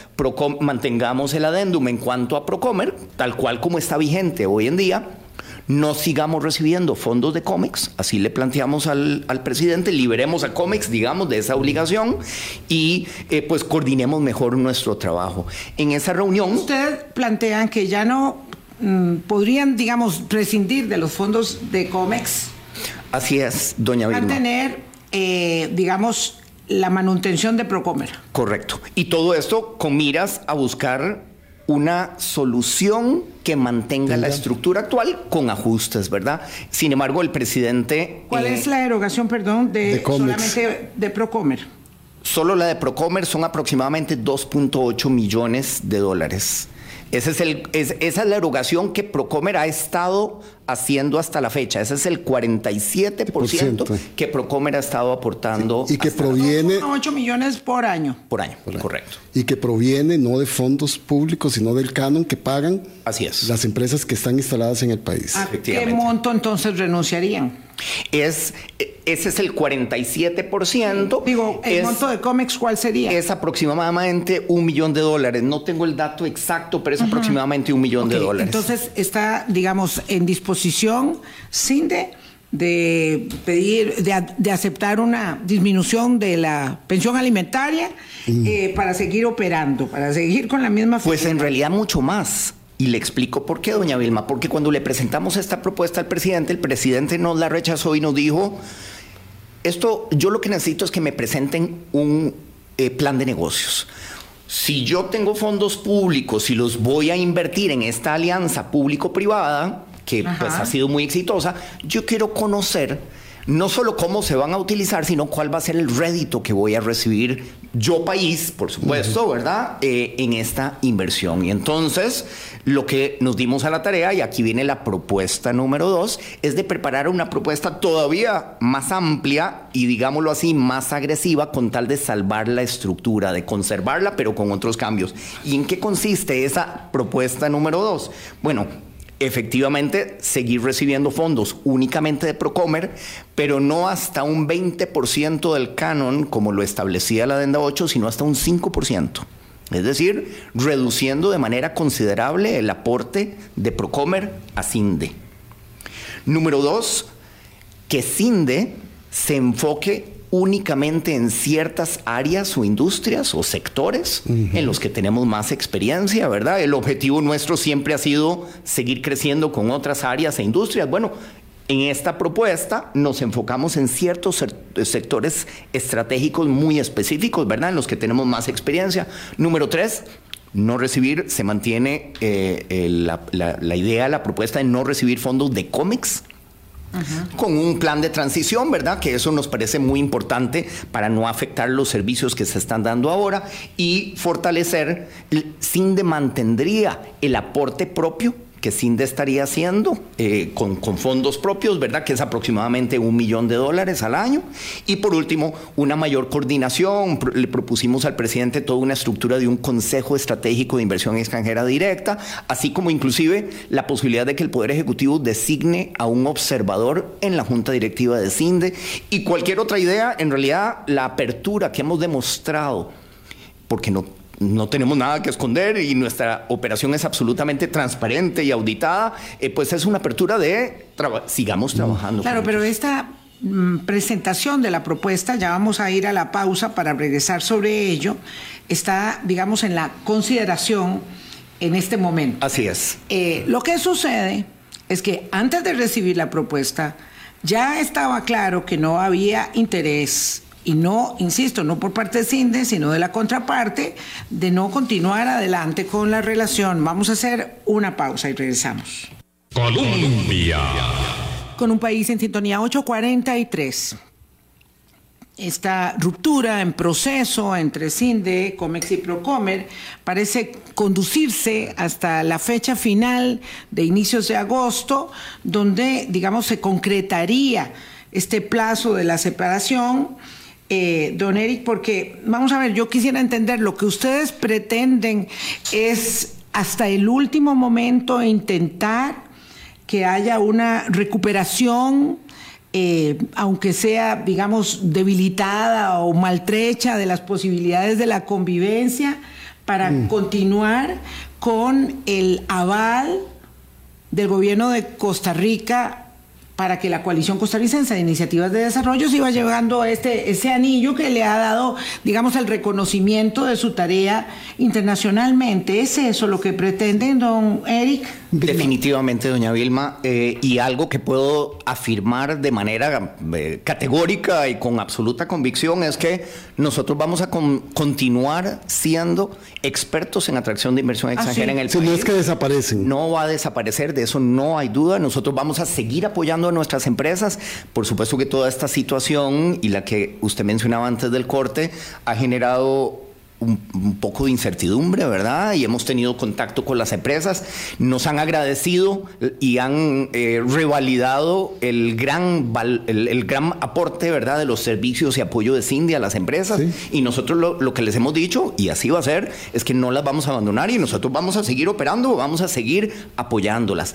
mantengamos el adendum en cuanto a Procomer, tal cual como está vigente hoy en día no sigamos recibiendo fondos de cómics, así le planteamos al, presidente, liberemos a cómics, digamos, de esa obligación y eh, pues coordinemos mejor nuestro trabajo. En esa reunión... Ustedes plantean que ya no mm, podrían, digamos, prescindir de los fondos de cómics. Así es, doña Vilma. tener, eh, digamos, la manutención de Procomer. Correcto. Y todo esto con miras a buscar una solución que mantenga la estructura actual con ajustes, ¿verdad? Sin embargo, el presidente... ¿Cuál es la erogación, perdón, de, solamente de Procomer? Solo la de Procomer son aproximadamente 2.8 millones de dólares. Ese es el, esa es la erogación que Procomer ha estado haciendo hasta la fecha. Ese es el 47% que Procomer ha estado aportando. Y que proviene... 8 millones por año. Por año, correcto. Y que proviene no de fondos públicos, sino del canon que pagan Así es. las empresas que están instaladas en el país. ¿A qué monto entonces renunciarían? Es, ese es el 47%. Digo, ¿el monto de cómics cuál sería? Es aproximadamente un millón de dólares. No tengo el dato exacto, pero es aproximadamente un millón de dólares. Entonces está, digamos, en disposición posición CINDE de pedir, de, aceptar una disminución de la pensión alimentaria mm. eh, para seguir operando, para seguir con la misma... Pues en realidad mucho más. Y le explico por qué, doña Vilma. Porque cuando le presentamos esta propuesta al presidente, el presidente nos la rechazó y nos dijo, esto, yo lo que necesito es que me presenten un eh, plan de negocios. Si yo tengo fondos públicos y los voy a invertir en esta alianza público-privada, que pues ha sido muy exitosa, yo quiero conocer no solo cómo se van a utilizar, sino cuál va a ser el rédito que voy a recibir yo país, por supuesto, ¿verdad? Eh, en esta inversión. Y entonces, lo que nos dimos a la tarea, y aquí viene la propuesta número dos, es de preparar una propuesta todavía más amplia y, digámoslo así, más agresiva con tal de salvar la estructura, de conservarla, pero con otros cambios. ¿Y en qué consiste esa propuesta número dos? Bueno, efectivamente seguir recibiendo fondos únicamente de Procomer, pero no hasta un 20% del canon como lo establecía la adenda 8, sino hasta un 5%. Es decir, reduciendo de manera considerable el aporte de Procomer a CINDE. Número dos, que CINDE se enfoque únicamente en ciertas áreas o industrias o sectores en los que tenemos más experiencia, ¿verdad? El objetivo nuestro siempre ha sido seguir creciendo con otras áreas e industrias. Bueno, en esta propuesta nos enfocamos en ciertos sectores estratégicos muy específicos, ¿verdad? En los que tenemos más experiencia. Número tres, no recibir, se mantiene eh, la, la idea, la propuesta de no recibir fondos de cómics con un plan de transición, ¿verdad? Que eso nos parece muy importante para no afectar los servicios que se están dando ahora y fortalecer, sin de mantendría el aporte propio que CINDE estaría haciendo eh, con, fondos propios, ¿verdad? Que es aproximadamente un millón de dólares al año. Y por último, una mayor coordinación. Le propusimos al presidente toda una estructura de un Consejo Estratégico de Inversión Extranjera Directa, así como inclusive la posibilidad de que el Poder Ejecutivo designe a un observador en la Junta Directiva de CINDE y cualquier otra idea, en realidad la apertura que hemos demostrado, porque no no tenemos nada que esconder y nuestra operación es absolutamente transparente y auditada, eh, pues es una apertura de sigamos trabajando. Claro, pero esta mm, presentación de la propuesta, ya vamos a ir a la pausa para regresar sobre ello, está, digamos, en la consideración en este momento. Así es. Eh, lo que sucede es que antes de recibir la propuesta, ya estaba claro que no había interés y no, insisto, no por parte de CINDE, sino de la contraparte, de no continuar adelante con la relación. Vamos a hacer una pausa y regresamos. Colombia. Con un país en sintonía 843 esta ruptura en proceso entre CINDE, COMEX y Procomer parece conducirse hasta la fecha final de inicios de agosto, donde, digamos, se concretaría este plazo de la separación. Eh, don Eric, porque vamos a ver, yo quisiera entender lo que ustedes pretenden es hasta el último momento intentar que haya una recuperación eh, aunque sea, digamos, debilitada o maltrecha de las posibilidades de la convivencia, para mm. continuar con el aval del gobierno de Costa Rica para que la coalición costarricense de iniciativas de desarrollo se iba llevando este, ese anillo que le ha dado, digamos, el reconocimiento de su tarea internacionalmente. ¿Es eso lo que pretenden, don Eric? Definitivamente, doña Vilma, eh, y algo que puedo afirmar de manera eh, categórica y con absoluta convicción es que nosotros vamos a continuar siendo expertos en atracción de inversión ah, extranjera en el país. no es que desaparecen. No va a desaparecer, de eso no hay duda. Nosotros vamos a seguir apoyando a nuestras empresas. Por supuesto que toda esta situación y la que usted mencionaba antes del corte ha generado un, poco de incertidumbre, ¿verdad? Y hemos tenido contacto con las empresas, nos han agradecido y han eh, revalidado el gran, el, gran aporte, ¿verdad?, de los servicios y apoyo de Cindy a las empresas. Y nosotros lo, lo, que les hemos dicho, y así va a ser, es que no las vamos a abandonar y nosotros vamos a seguir operando, vamos a seguir apoyándolas.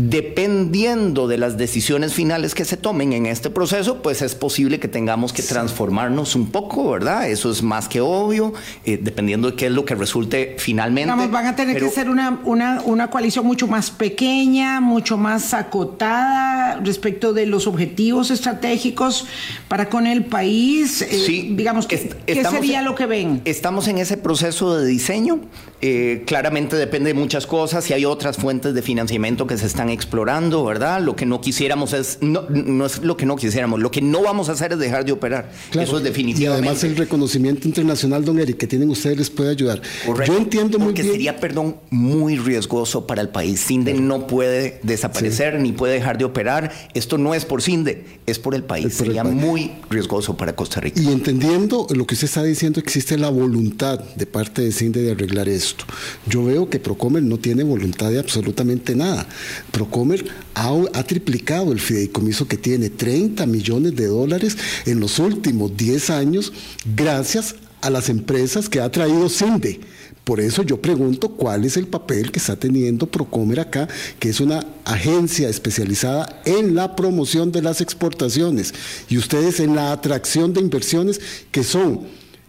Dependiendo de las decisiones finales que se tomen en este proceso, pues es posible que tengamos que transformarnos un poco, ¿verdad? Eso es más que obvio, eh, dependiendo de qué es lo que resulte finalmente. Vamos, van a tener que ser una, una, una, coalición mucho más pequeña, mucho más acotada respecto de los objetivos estratégicos para con el país. Eh, sí, digamos, ¿qué, ¿qué sería lo que ven? Estamos en ese proceso de diseño. Eh, claramente depende de muchas cosas y hay otras fuentes de financiamiento que se están explorando, ¿verdad? Lo que no quisiéramos es, no, no es lo que no quisiéramos, lo que no vamos a hacer es dejar de operar. Eso es definitivamente. Y además el reconocimiento internacional, don Eric, que tienen ustedes les puede ayudar. Yo entiendo muy bien. Porque sería, perdón, muy riesgoso para el país. CINDE no puede desaparecer ni puede dejar de operar. Esto no es por CINDE, es por el país. sería muy riesgoso para Costa Rica. Y entendiendo lo que usted está diciendo, existe la voluntad de parte de CINDE de arreglar esto. Yo veo que Procomer no tiene voluntad de absolutamente nada. Procomer ha, triplicado el fideicomiso que tiene, 30 millones de dólares en los últimos 10 años, gracias a las empresas que ha traído CINDE. Por eso yo pregunto cuál es el papel que está teniendo Procomer acá, que es una agencia especializada en la promoción de las exportaciones y ustedes en la atracción de inversiones que son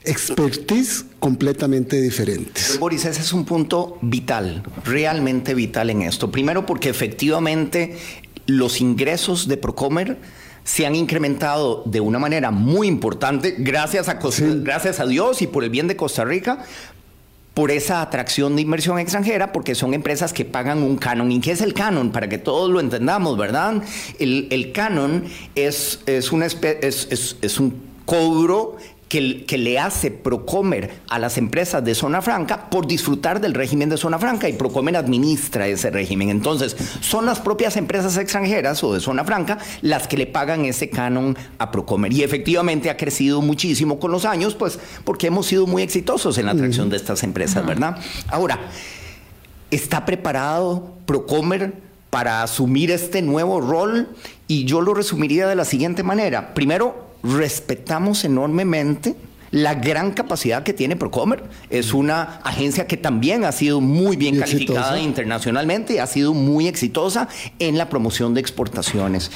expertise completamente diferentes. Boris, ese es un punto vital, realmente vital en esto. Primero porque efectivamente los ingresos de Procomer se han incrementado de una manera muy importante gracias a, gracias a Dios y por el bien de Costa Rica, por esa atracción de inversión extranjera, porque son empresas que pagan un canon. ¿Y qué es el canon? Para que todos lo entendamos, ¿verdad? El, canon es, es, una es, es un cobro que, le hace Procomer a las empresas de zona franca por disfrutar del régimen de zona franca y Procomer administra ese régimen. Entonces, son las propias empresas extranjeras o de zona franca las que le pagan ese canon a Procomer. Y efectivamente ha crecido muchísimo con los años, pues porque hemos sido muy exitosos en la atracción de estas empresas, ¿verdad? Ahora, ¿está preparado Procomer para asumir este nuevo rol? Y yo lo resumiría de la siguiente manera. Primero, respetamos enormemente la gran capacidad que tiene Procomer. Es una agencia que también ha sido muy bien calificada internacionalmente y ha sido muy exitosa en la promoción de exportaciones.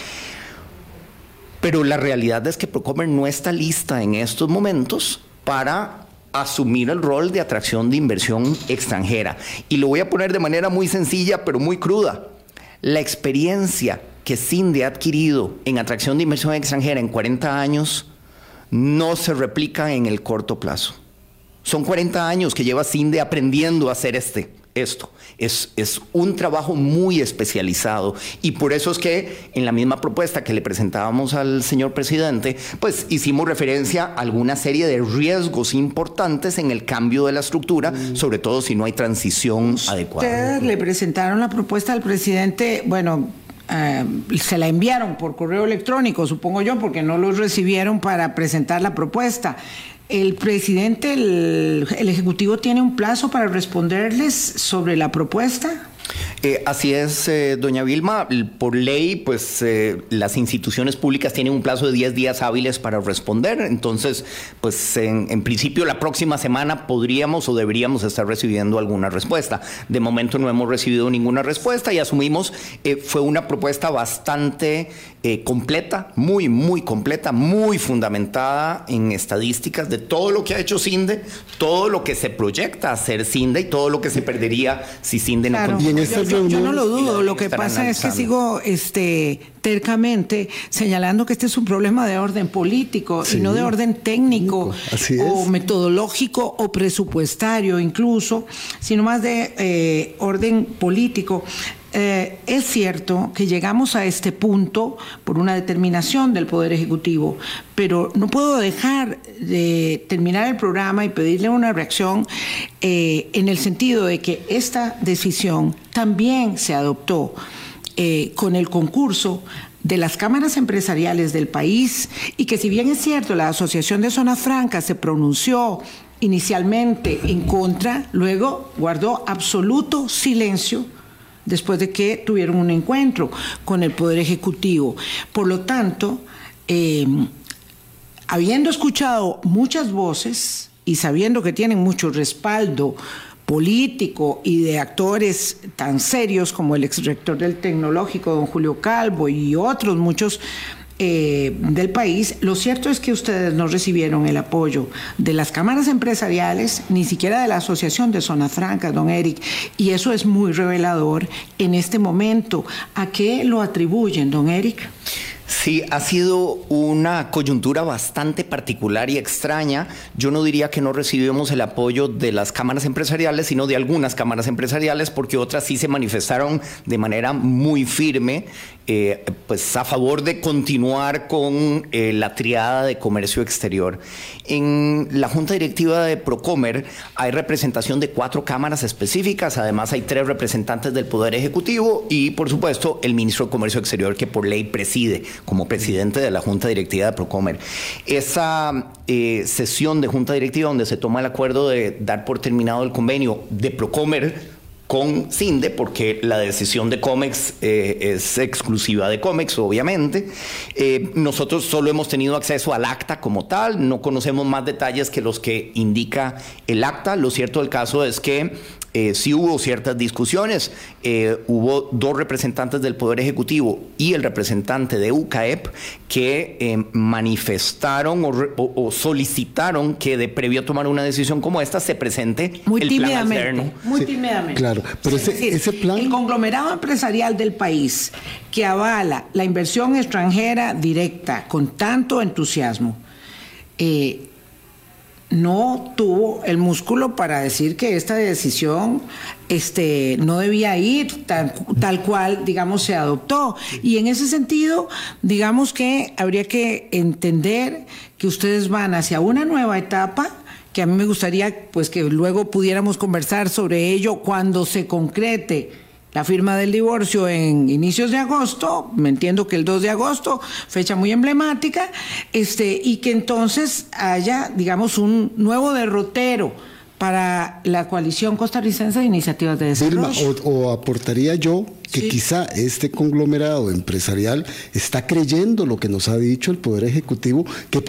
Pero la realidad es que Procomer no está lista en estos momentos para asumir el rol de atracción de inversión extranjera. Y lo voy a poner de manera muy sencilla, pero muy cruda. La experiencia que CINDE ha adquirido en atracción de inversión extranjera en 40 años no se replica en el corto plazo. Son 40 años que lleva CINDE aprendiendo a hacer este esto. Es, es, un trabajo muy especializado y por eso es que en la misma propuesta que le presentábamos al señor presidente, pues hicimos referencia a alguna serie de riesgos importantes en el cambio de la estructura, mm. sobre todo si no hay transición adecuada. Ustedes le presentaron la propuesta al presidente, bueno, eh, se la enviaron por correo electrónico, supongo yo, porque no los recibieron para presentar la propuesta. El presidente, el, Ejecutivo tiene un plazo para responderles sobre la propuesta. Eh, así es, eh, doña Vilma. Por ley, pues eh, las instituciones públicas tienen un plazo de 10 días hábiles para responder. Entonces, pues en, principio la próxima semana podríamos o deberíamos estar recibiendo alguna respuesta. De momento no hemos recibido ninguna respuesta y asumimos fue una propuesta bastante completa, muy, muy completa, muy fundamentada en estadísticas de todo lo que ha hecho CINDE, todo lo que se proyecta hacer CINDE y todo lo que se perdería si CINDE no yo, no lo dudo. Lo que pasa es que sigo este, tercamente señalando que este es un problema de orden político y no de orden técnico o metodológico o presupuestario incluso, sino más de eh, orden político. Eh, es cierto que llegamos a este punto por una determinación del Poder Ejecutivo, pero no puedo dejar de terminar el programa y pedirle una reacción eh, en el sentido de que esta decisión también se adoptó eh, con el concurso de las cámaras empresariales del país y que si bien es cierto la Asociación de Zonas Francas se pronunció inicialmente en contra, luego guardó absoluto silencio después de que tuvieron un encuentro con el Poder Ejecutivo. Por lo tanto, eh, habiendo escuchado muchas voces y sabiendo que tienen mucho respaldo político y de actores tan serios como el exrector del tecnológico, don Julio Calvo, y otros muchos eh, del país, lo cierto es que ustedes no recibieron el apoyo de las cámaras empresariales, ni siquiera de la Asociación de Zona Franca, don Eric, y eso es muy revelador en este momento. ¿A qué lo atribuyen, don Eric? Sí, ha sido una coyuntura bastante particular y extraña. Yo no diría que no recibimos el apoyo de las cámaras empresariales, sino de algunas cámaras empresariales, porque otras sí se manifestaron de manera muy firme eh, pues a favor de continuar con eh, la triada de comercio exterior. En la Junta Directiva de Procomer hay representación de cuatro cámaras específicas, además hay tres representantes del Poder Ejecutivo y por supuesto el ministro de Comercio Exterior que por ley preside como presidente de la Junta Directiva de Procomer. Esa eh, sesión de Junta Directiva donde se toma el acuerdo de dar por terminado el convenio de Procomer, con CINDE, porque la decisión de COMEX eh, es exclusiva de COMEX, obviamente. Eh, nosotros solo hemos tenido acceso al acta como tal, no conocemos más detalles que los que indica el acta. Lo cierto del caso es que eh, sí hubo ciertas discusiones. Eh, hubo dos representantes del Poder Ejecutivo y el representante de UCAEP que eh, manifestaron o, solicitaron que de previo a tomar una decisión como esta se presente muy el tímidamente, plan Muy tímidamente. Claro, pero ese, plan... El conglomerado empresarial del país que avala la inversión extranjera directa con tanto entusiasmo, eh, no tuvo el músculo para decir que esta decisión este, no debía ir tal, tal, cual, digamos, se adoptó. Y en ese sentido, digamos que habría que entender que ustedes van hacia una nueva etapa que a mí me gustaría pues que luego pudiéramos conversar sobre ello cuando se concrete la firma del divorcio en inicios de agosto, me entiendo que el 2 de agosto, fecha muy emblemática, este, y que entonces haya, digamos, un nuevo derrotero para la coalición costarricense de iniciativas de desarrollo. o, aportaría yo que quizá este conglomerado empresarial está creyendo lo que nos ha dicho el Poder Ejecutivo, que,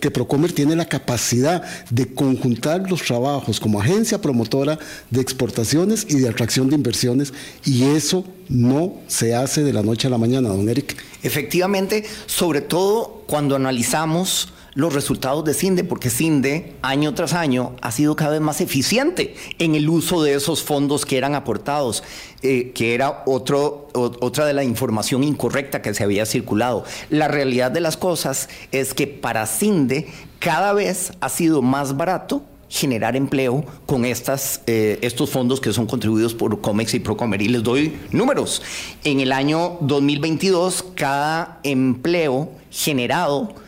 que Procomer tiene la capacidad de conjuntar los trabajos como agencia promotora de exportaciones y de atracción de inversiones, y eso no se hace de la noche a la mañana, don Eric. Efectivamente, sobre todo cuando analizamos los resultados de CINDE, porque CINDE año tras año ha sido cada vez más eficiente en el uso de esos fondos que eran aportados, eh, que era otro, otra de la información incorrecta que se había circulado. La realidad de las cosas es que para CINDE cada vez ha sido más barato generar empleo con estas, eh, estos fondos que son contribuidos por COMEX y Procomer. Y les doy números. En el año 2022, cada empleo generado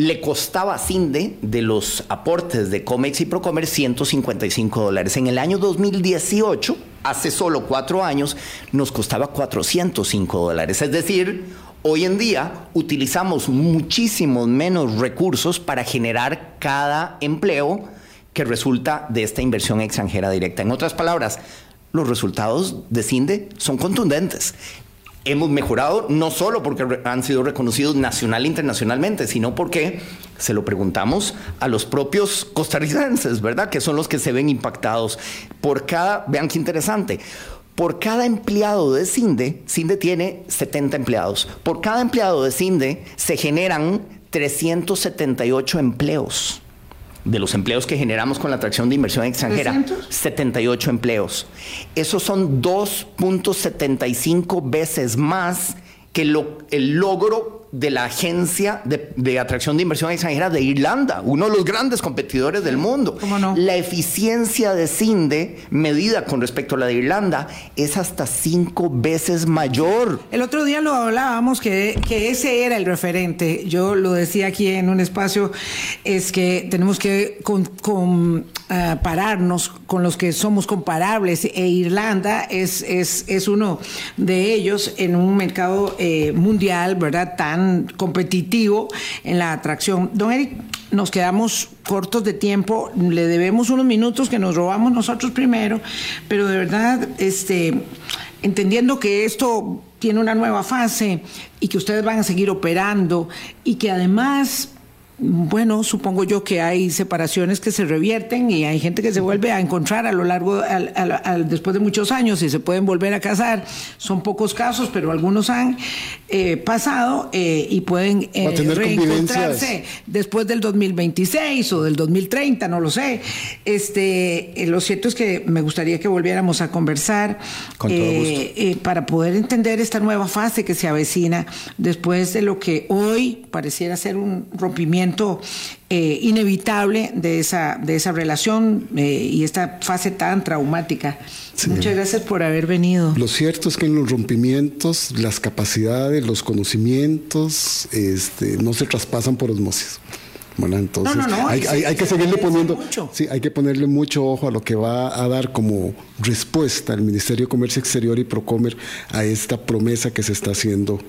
le costaba a CINDE de los aportes de COMEX y Procomer 155 dólares. En el año 2018, hace solo cuatro años, nos costaba 405 dólares. Es decir, hoy en día utilizamos muchísimos menos recursos para generar cada empleo que resulta de esta inversión extranjera directa. En otras palabras, los resultados de CINDE son contundentes. Hemos mejorado no solo porque han sido reconocidos nacional e internacionalmente, sino porque se lo preguntamos a los propios costarricenses, ¿verdad? Que son los que se ven impactados. Por cada, vean qué interesante, por cada empleado de CINDE, CINDE tiene 70 empleados, por cada empleado de CINDE se generan 378 empleos de los empleos que generamos con la atracción de inversión extranjera, 78 empleos. Esos son 2.75 veces más que el logro de la Agencia de, Atracción de Inversión Extranjera de Irlanda, uno de los grandes competidores del mundo. ¿Cómo no? La eficiencia de CINDE, medida con respecto a la de Irlanda, es hasta cinco veces mayor. El otro día lo hablábamos que, que ese era el referente. Yo lo decía aquí en un espacio, es que tenemos que compararnos con, con los que somos comparables e Irlanda es, es, es uno de ellos en un mercado eh, mundial, ¿verdad? Tan competitivo en la atracción. Don Eric, nos quedamos cortos de tiempo, le debemos unos minutos que nos robamos nosotros primero, pero de verdad, este, entendiendo que esto tiene una nueva fase y que ustedes van a seguir operando y que además bueno, supongo yo que hay separaciones que se revierten y hay gente que se vuelve a encontrar a lo largo, después de muchos años y se pueden volver a casar. Son pocos casos, pero algunos han eh, pasado eh, y pueden eh, reencontrarse después del 2026 o del 2030, no lo sé. Este, lo cierto es que me gustaría que volviéramos a conversar para poder entender esta nueva fase que se avecina después de lo que hoy pareciera ser un rompimiento eh, inevitable de esa, de esa relación eh, y esta fase tan traumática. Muchas gracias por haber venido. Lo cierto es que en los rompimientos las capacidades, los conocimientos este, no se traspasan por osmosis. Bueno, entonces hay, hay, que seguirle poniendo, sí, hay que ponerle mucho ojo a lo que va a dar como respuesta el Ministerio de Comercio Exterior y Procomer a esta promesa que se está haciendo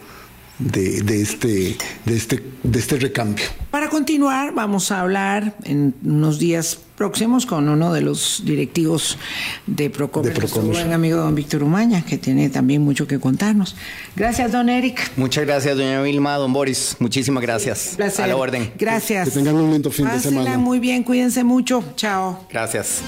de, este, de, este, de este recambio. Para continuar, vamos a hablar en unos días próximos con uno de los directivos de Procomer, nuestro buen amigo don Víctor Umaña, que tiene también mucho que contarnos. Gracias, don Eric. Muchas gracias, doña Vilma, don Boris. Muchísimas gracias. placer. A la orden. Gracias. Que tengan un lindo fin de semana. Muy bien, cuídense mucho. Chao. Gracias.